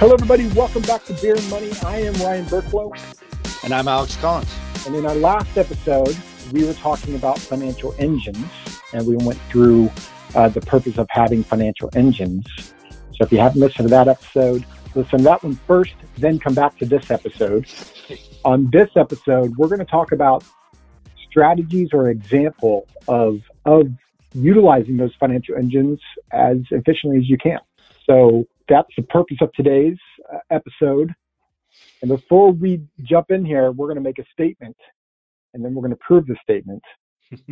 Hello, everybody. Welcome back to Beer and Money. I am Ryan Burklow. And I'm Alex Collins. And in our last episode, we were talking about financial engines, and we went through uh, the purpose of having financial engines. So if you haven't listened to that episode, listen to that one first, then come back to this episode. On this episode, we're going to talk about strategies or example of of utilizing those financial engines as efficiently as you can. So that's the purpose of today's uh, episode. And before we jump in here, we're going to make a statement and then we're going to prove the statement.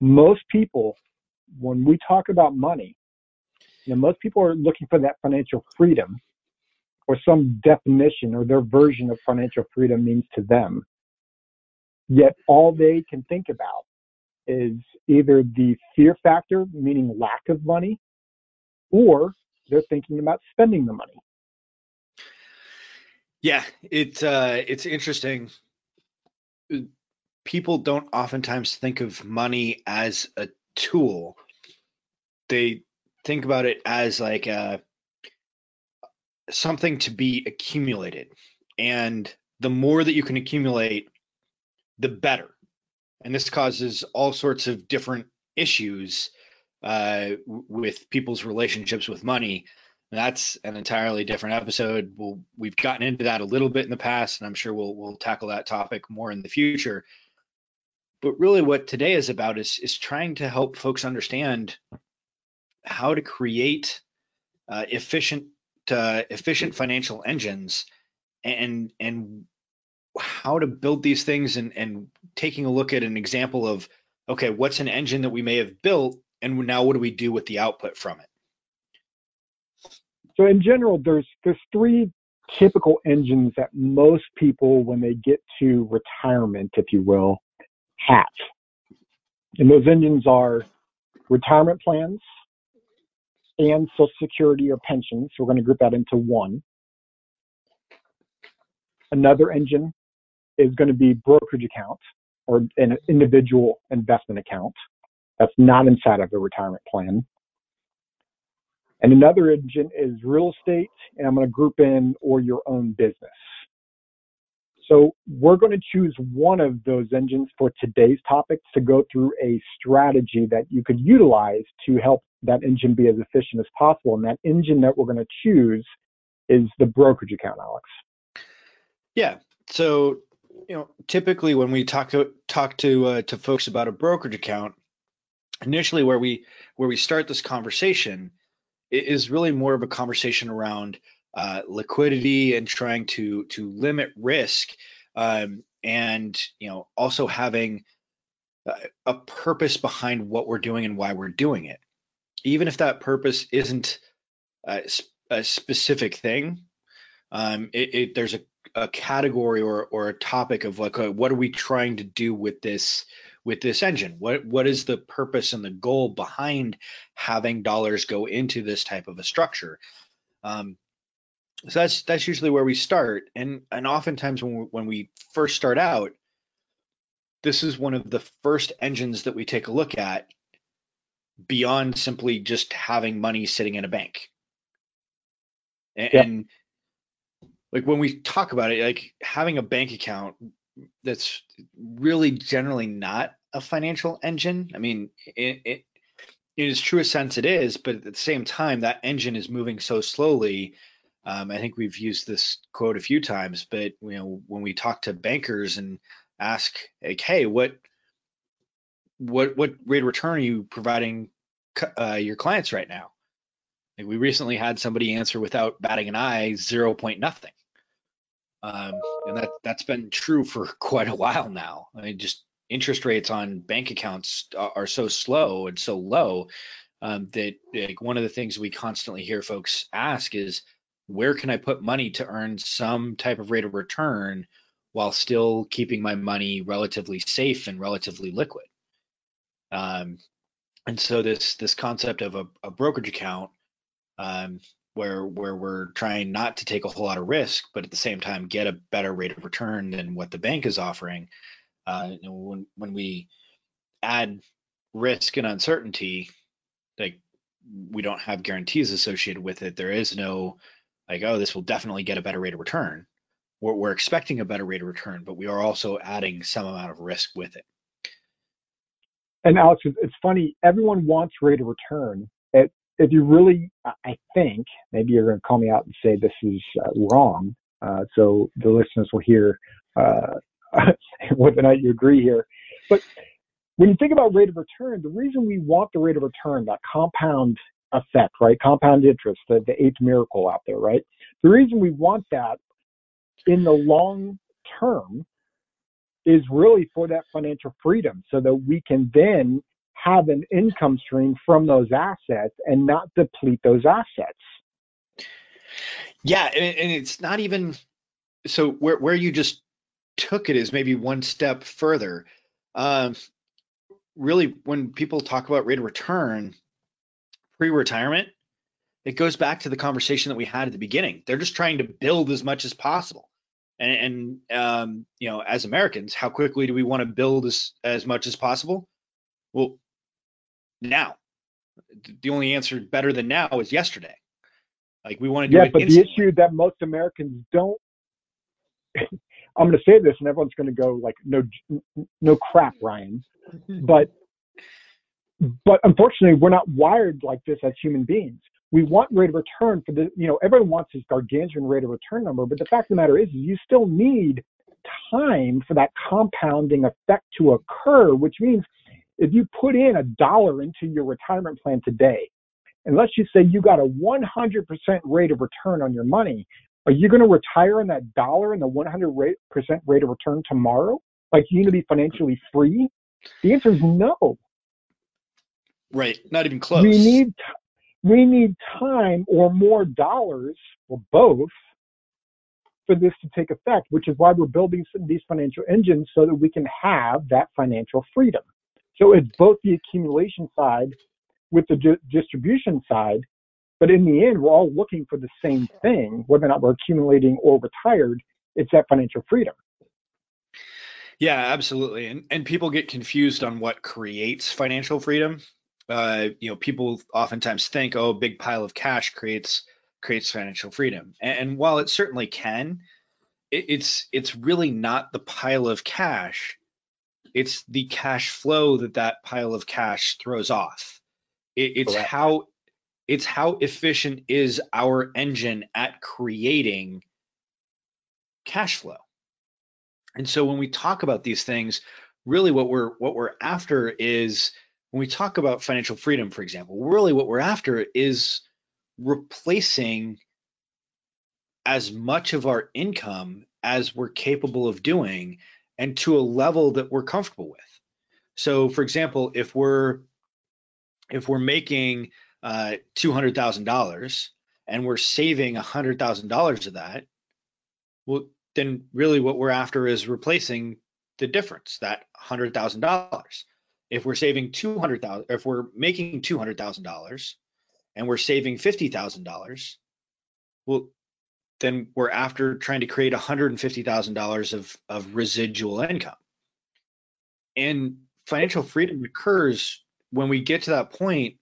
most people, when we talk about money, you know, most people are looking for that financial freedom or some definition or their version of financial freedom means to them. Yet all they can think about is either the fear factor, meaning lack of money, or they're thinking about spending the money. Yeah, it's uh, it's interesting. People don't oftentimes think of money as a tool. They think about it as like a uh, something to be accumulated, and the more that you can accumulate, the better. And this causes all sorts of different issues uh, with people's relationships with money. That's an entirely different episode. We'll, we've gotten into that a little bit in the past, and I'm sure we'll we'll tackle that topic more in the future. But really, what today is about is is trying to help folks understand how to create uh, efficient uh, efficient financial engines and and how to build these things and and taking a look at an example of okay what's an engine that we may have built and now what do we do with the output from it? So in general, there's there's three typical engines that most people, when they get to retirement, if you will, have. And those engines are retirement plans and Social Security or pensions. So we're going to group that into one. Another engine is going to be brokerage account or an individual investment account. That's not inside of the retirement plan. And another engine is real estate, and I'm going to group in or your own business. So we're going to choose one of those engines for today's topic to go through a strategy that you could utilize to help that engine be as efficient as possible. And that engine that we're going to choose is the brokerage account, Alex. Yeah. So, you know, typically when we talk to talk to uh, to folks about a brokerage account, initially where we where we start this conversation is really more of a conversation around uh, liquidity and trying to to limit risk um, and you know also having a, purpose behind what we're doing and why we're doing it. Even if that purpose isn't a, a specific thing um, it, it, there's a, a category or, or a topic of like uh, what are we trying to do with this with this engine? What what is the purpose and the goal behind having dollars go into this type of a structure? Um, so that's that's usually where we start, and and oftentimes when we, when we first start out, this is one of the first engines that we take a look at beyond simply just having money sitting in a bank. And, and like when we talk about it, like having a bank account that's really generally not a financial engine. I mean, it, it in its truest sense, it is, but at the same time, that engine is moving so slowly. Um, I think we've used this quote a few times, but you know, when we talk to bankers and ask, like, "Hey, what, what, what rate of return are you providing uh, your clients right now?" Like we recently had somebody answer without batting an eye, zero point nothing, um, and that that's been true for quite a while now. I mean, just interest rates on bank accounts are so slow and so low um, that like, one of the things we constantly hear folks ask is where can I put money to earn some type of rate of return while still keeping my money relatively safe and relatively liquid? Um, and so this this concept of a, a brokerage account um, where where we're trying not to take a whole lot of risk, but at the same time get a better rate of return than what the bank is offering, uh, when when we add risk and uncertainty, like we don't have guarantees associated with it. There is no like, oh, this will definitely get a better rate of return. We're, we're expecting a better rate of return, but we are also adding some amount of risk with it. And Alex, it's funny. Everyone wants rate of return. It, if you really, I think, maybe you're going to call me out and say this is uh, wrong. Uh, so the listeners will hear uh, whether or not you agree here. But when you think about rate of return, the reason we want the rate of return, that compound effect, right? Compound interest, the, the eighth miracle out there, right? The reason we want that in the long term is really for that financial freedom so that we can then have an income stream from those assets and not deplete those assets. Yeah, and, it's not even so where where you just took it is maybe one step further. Um, really, when people talk about rate of return, pre-retirement, it goes back to the conversation that we had at the beginning. They're just trying to build as much as possible. And, and um, you know, as Americans, how quickly do we want to build as, as much as possible? Well, now. The only answer better than now is yesterday. Like we want to do yeah, it but instantly. the issue that most Americans don't. I'm going to say this, and everyone's going to go like, "No, no crap, Ryan." But but unfortunately, we're not wired like this as human beings. We want rate of return for the, you know, everyone wants this gargantuan rate of return number, but the fact of the matter is, you still need time for that compounding effect to occur, which means if you put in a dollar into your retirement plan today, and let's just say you got a 100% rate of return on your money, are you going to retire on that dollar and the 100% rate of return tomorrow? Like, you going to be financially free? The answer is no. Right, not even close. We need we need time or more dollars or both for this to take effect, which is why we're building these financial engines so that we can have that financial freedom. So it's both the accumulation side with the di- distribution side, but in the end, we're all looking for the same thing, whether or not we're accumulating or retired. It's that financial freedom. Yeah, absolutely. And and people get confused on what creates financial freedom. Uh, you know, people oftentimes think, oh, a big pile of cash creates creates financial freedom. And, and while it certainly can, it, it's it's really not the pile of cash. It's the cash flow that that pile of cash throws off. It, it's Correct. how it's how efficient is our engine at creating cash flow. And so when we talk about these things, really what we're what we're after is when we talk about financial freedom, for example, really what we're after is replacing as much of our income as we're capable of doing and to a level that we're comfortable with. So for example, if we're if we're making uh, $200,000 and we're saving a $100,000 of that, well, then really what we're after is replacing the difference, that $100,000. If we're saving 200,000 if we're making $200,000 and we're saving $50,000, well then we're after trying to create $150,000 of of residual income. And financial freedom occurs when we get to that point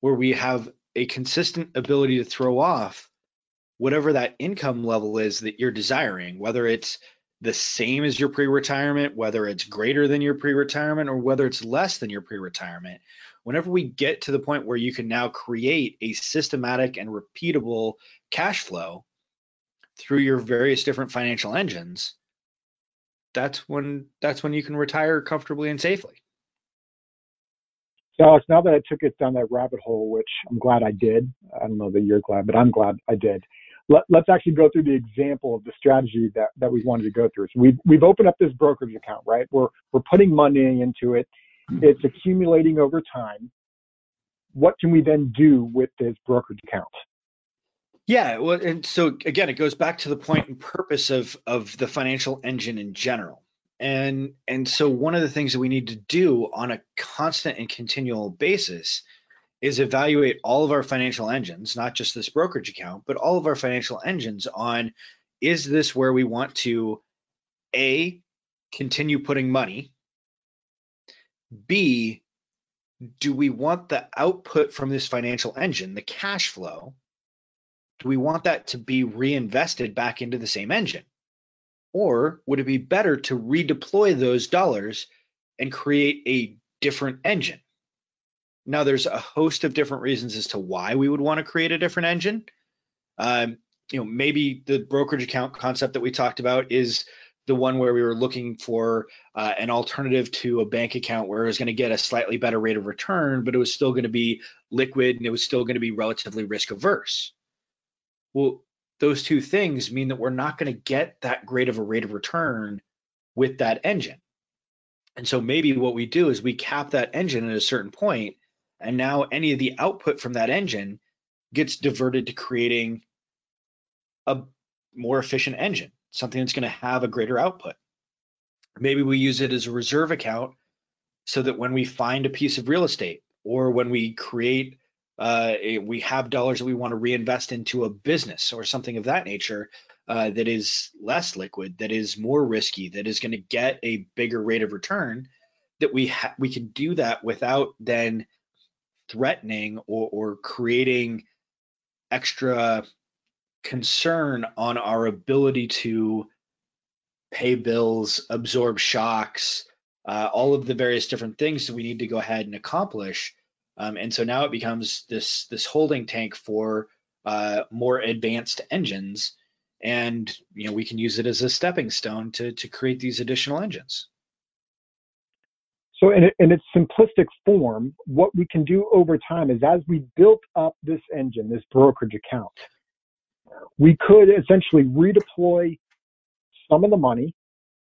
where we have a consistent ability to throw off whatever that income level is that you're desiring, whether it's the same as your pre-retirement, whether it's greater than your pre-retirement, or whether it's less than your pre-retirement. Whenever we get to the point where you can now create a systematic and repeatable cash flow through your various different financial engines, that's when that's when you can retire comfortably and safely. So Alex, now that I took it down that rabbit hole, which I'm glad I did. I don't know that you're glad, but I'm glad I did. Let, us actually go through the example of the strategy that, that we wanted to go through. So we've, we've opened up this brokerage account, right? We're, we're putting money into it. Mm-hmm. It's accumulating over time. What can we then do with this brokerage account? Yeah, well, and so again, it goes back to the point and purpose of of the financial engine in general. And and so one of the things that we need to do on a constant and continual basis is evaluate all of our financial engines, not just this brokerage account, but all of our financial engines on is this where we want to a continue putting money, b do we want the output from this financial engine, the cash flow, do we want that to be reinvested back into the same engine? Or would it be better to redeploy those dollars and create a different engine? Now, there's a host of different reasons as to why we would want to create a different engine. Um, you know, maybe the brokerage account concept that we talked about is the one where we were looking for uh, an alternative to a bank account where it was going to get a slightly better rate of return, but it was still going to be liquid and it was still going to be relatively risk averse. Well, those two things mean that we're not going to get that great of a rate of return with that engine. And so maybe what we do is we cap that engine at a certain point, and now any of the output from that engine gets diverted to creating a more efficient engine something that's going to have a greater output. Maybe we use it as a reserve account so that when we find a piece of real estate or when we create, uh, we have dollars that we want to reinvest into a business or something of that nature uh, that is less liquid, that is more risky, that is going to get a bigger rate of return, that we ha- we can do that without then threatening or, or creating extra concern on our ability to pay bills, absorb shocks, uh, all of the various different things that we need to go ahead and accomplish. Um, and so now it becomes this this holding tank for uh, more advanced engines, and you know we can use it as a stepping stone to to create these additional engines. So in, in its simplistic form, what we can do over time is as we built up this engine, this brokerage account, we could essentially redeploy some of the money,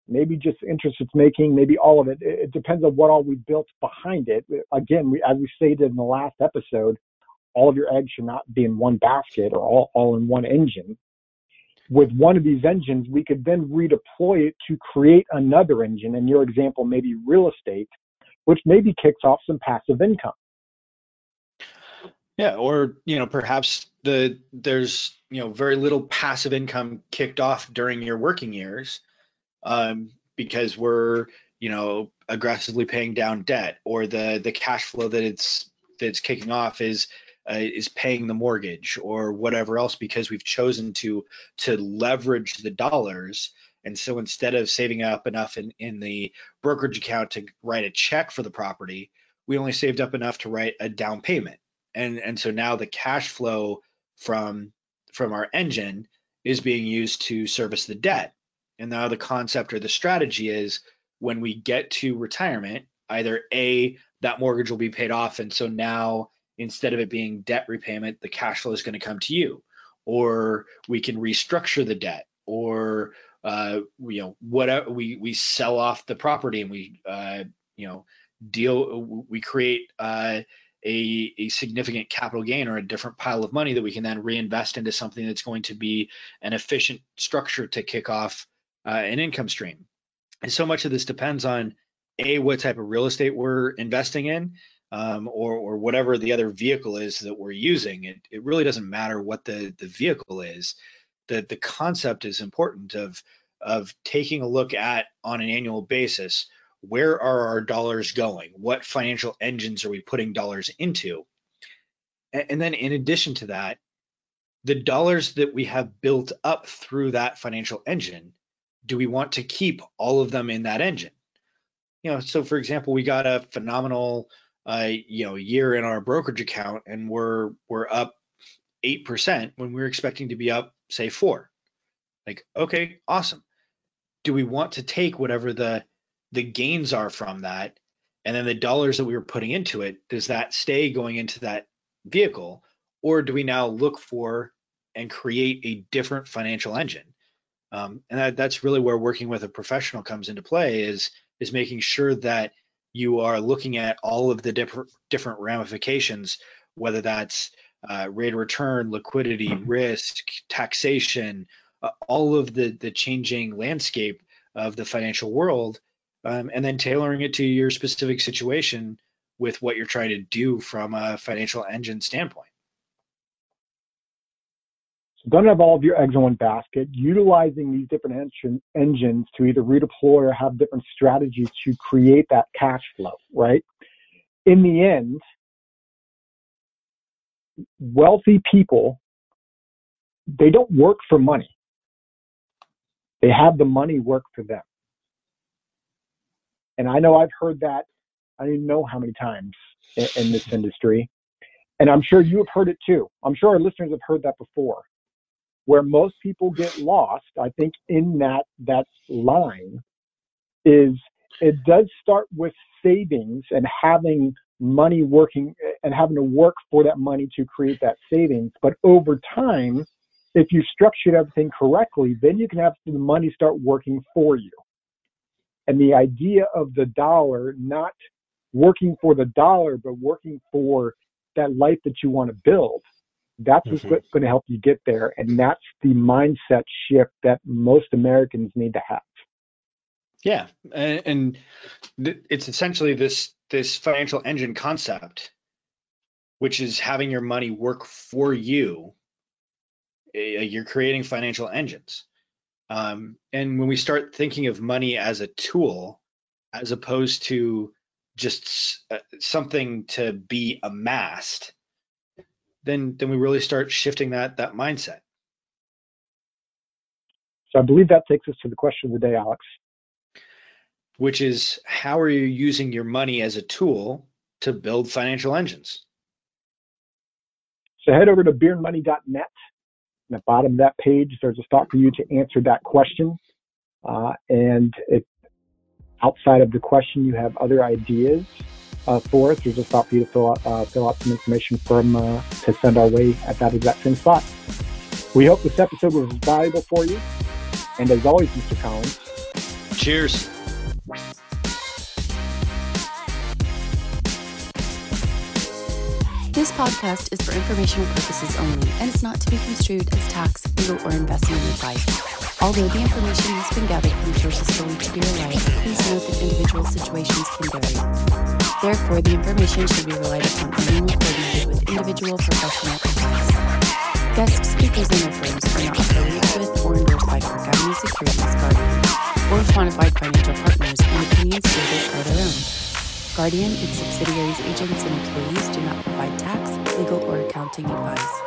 maybe just interest it's making, maybe all of it. It depends on what all we built behind it. Again, we, as we stated in the last episode, all of your eggs should not be in one basket or all, all in one engine. With one of these engines, we could then redeploy it to create another engine. In your example, maybe real estate, which maybe kicks off some passive income. Yeah, or you know, perhaps the there's you know very little passive income kicked off during your working years, um, because we're you know aggressively paying down debt, or the the cash flow that it's that's kicking off is uh, is paying the mortgage or whatever else because we've chosen to to leverage the dollars. And so instead of saving up enough in, in the brokerage account to write a check for the property, we only saved up enough to write a down payment and and so now the cash flow from from our engine is being used to service the debt and now the concept or the strategy is when we get to retirement either a that mortgage will be paid off and so now instead of it being debt repayment the cash flow is going to come to you. Or we can restructure the debt or uh, you know whatever we we sell off the property and we uh, you know deal we create uh, a, a significant capital gain or a different pile of money that we can then reinvest into something that's going to be an efficient structure to kick off uh, an income stream. And so much of this depends on a what type of real estate we're investing in, um, or or whatever the other vehicle is that we're using. It it really doesn't matter what the the vehicle is. The the concept is important of of taking a look at on an annual basis where are our dollars going? What financial engines are we putting dollars into? And then, in addition to that, the dollars that we have built up through that financial engine, do we want to keep all of them in that engine? You know, so for example, we got a phenomenal, uh, you know, year in our brokerage account, and we're we're up eight percent when we we're expecting to be up, say, four. Like, okay, awesome. Do we want to take whatever the the gains are from that and then the dollars that we were putting into it does that stay going into that vehicle or do we now look for and create a different financial engine um, and that, that's really where working with a professional comes into play is is making sure that you are looking at all of the different different ramifications whether that's uh, rate of return liquidity risk taxation uh, all of the the changing landscape of the financial world um, and then tailoring it to your specific situation with what you're trying to do from a financial engine standpoint. So don't have all of your eggs in one basket. Utilizing these different engine, engines to either redeploy or have different strategies to create that cash flow, right? in the end, wealthy people, they don't work for money. They have the money work for them. And I know I've heard that, I don't even know how many times in, in this industry. And I'm sure you have heard it too. I'm sure our listeners have heard that before. Where most people get lost, I think in that that line is it does start with savings and having money working and having to work for that money to create that savings. But over time, if you structured everything correctly, then you can have the money start working for you. And the idea of the dollar not working for the dollar, but working for that life that you want to build, that's mm-hmm. what's going to help you get there. And that's the mindset shift that most Americans need to have. Yeah, and, th- it's essentially this this financial engine concept, which is having your money work for you. You're creating financial engines, um, and when we start thinking of money as a tool, as opposed to just uh, something to be amassed, then then we really start shifting that that mindset. So I believe that takes us to the question of the day, Alex which is how are you using your money as a tool to build financial engines? So head over to beerandmoney.net. At the bottom of that page, there's a spot for you to answer that question. Uh, and if outside of the question you have other ideas uh, for us, there's just spot for you to fill out, uh, fill out some information from uh, to send our way at that exact same spot. We hope this episode was valuable for you. And as always, Mr. Collins. Cheers. This podcast is for informational purposes only and is not to be construed as tax, legal, or investment advice. Although the information has been gathered from sources believed to be reliable, please note that individual situations can vary. Therefore, the information should be relied upon only when coordinated with individual professional advice. Guest speakers and their firms are not affiliated with or endorsed by Park Avenue Securities Guardian or Quantified Financial Partners, and opinions stated are their own. Guardian, its subsidiaries, agents, and employees do not provide tax, legal, or accounting advice.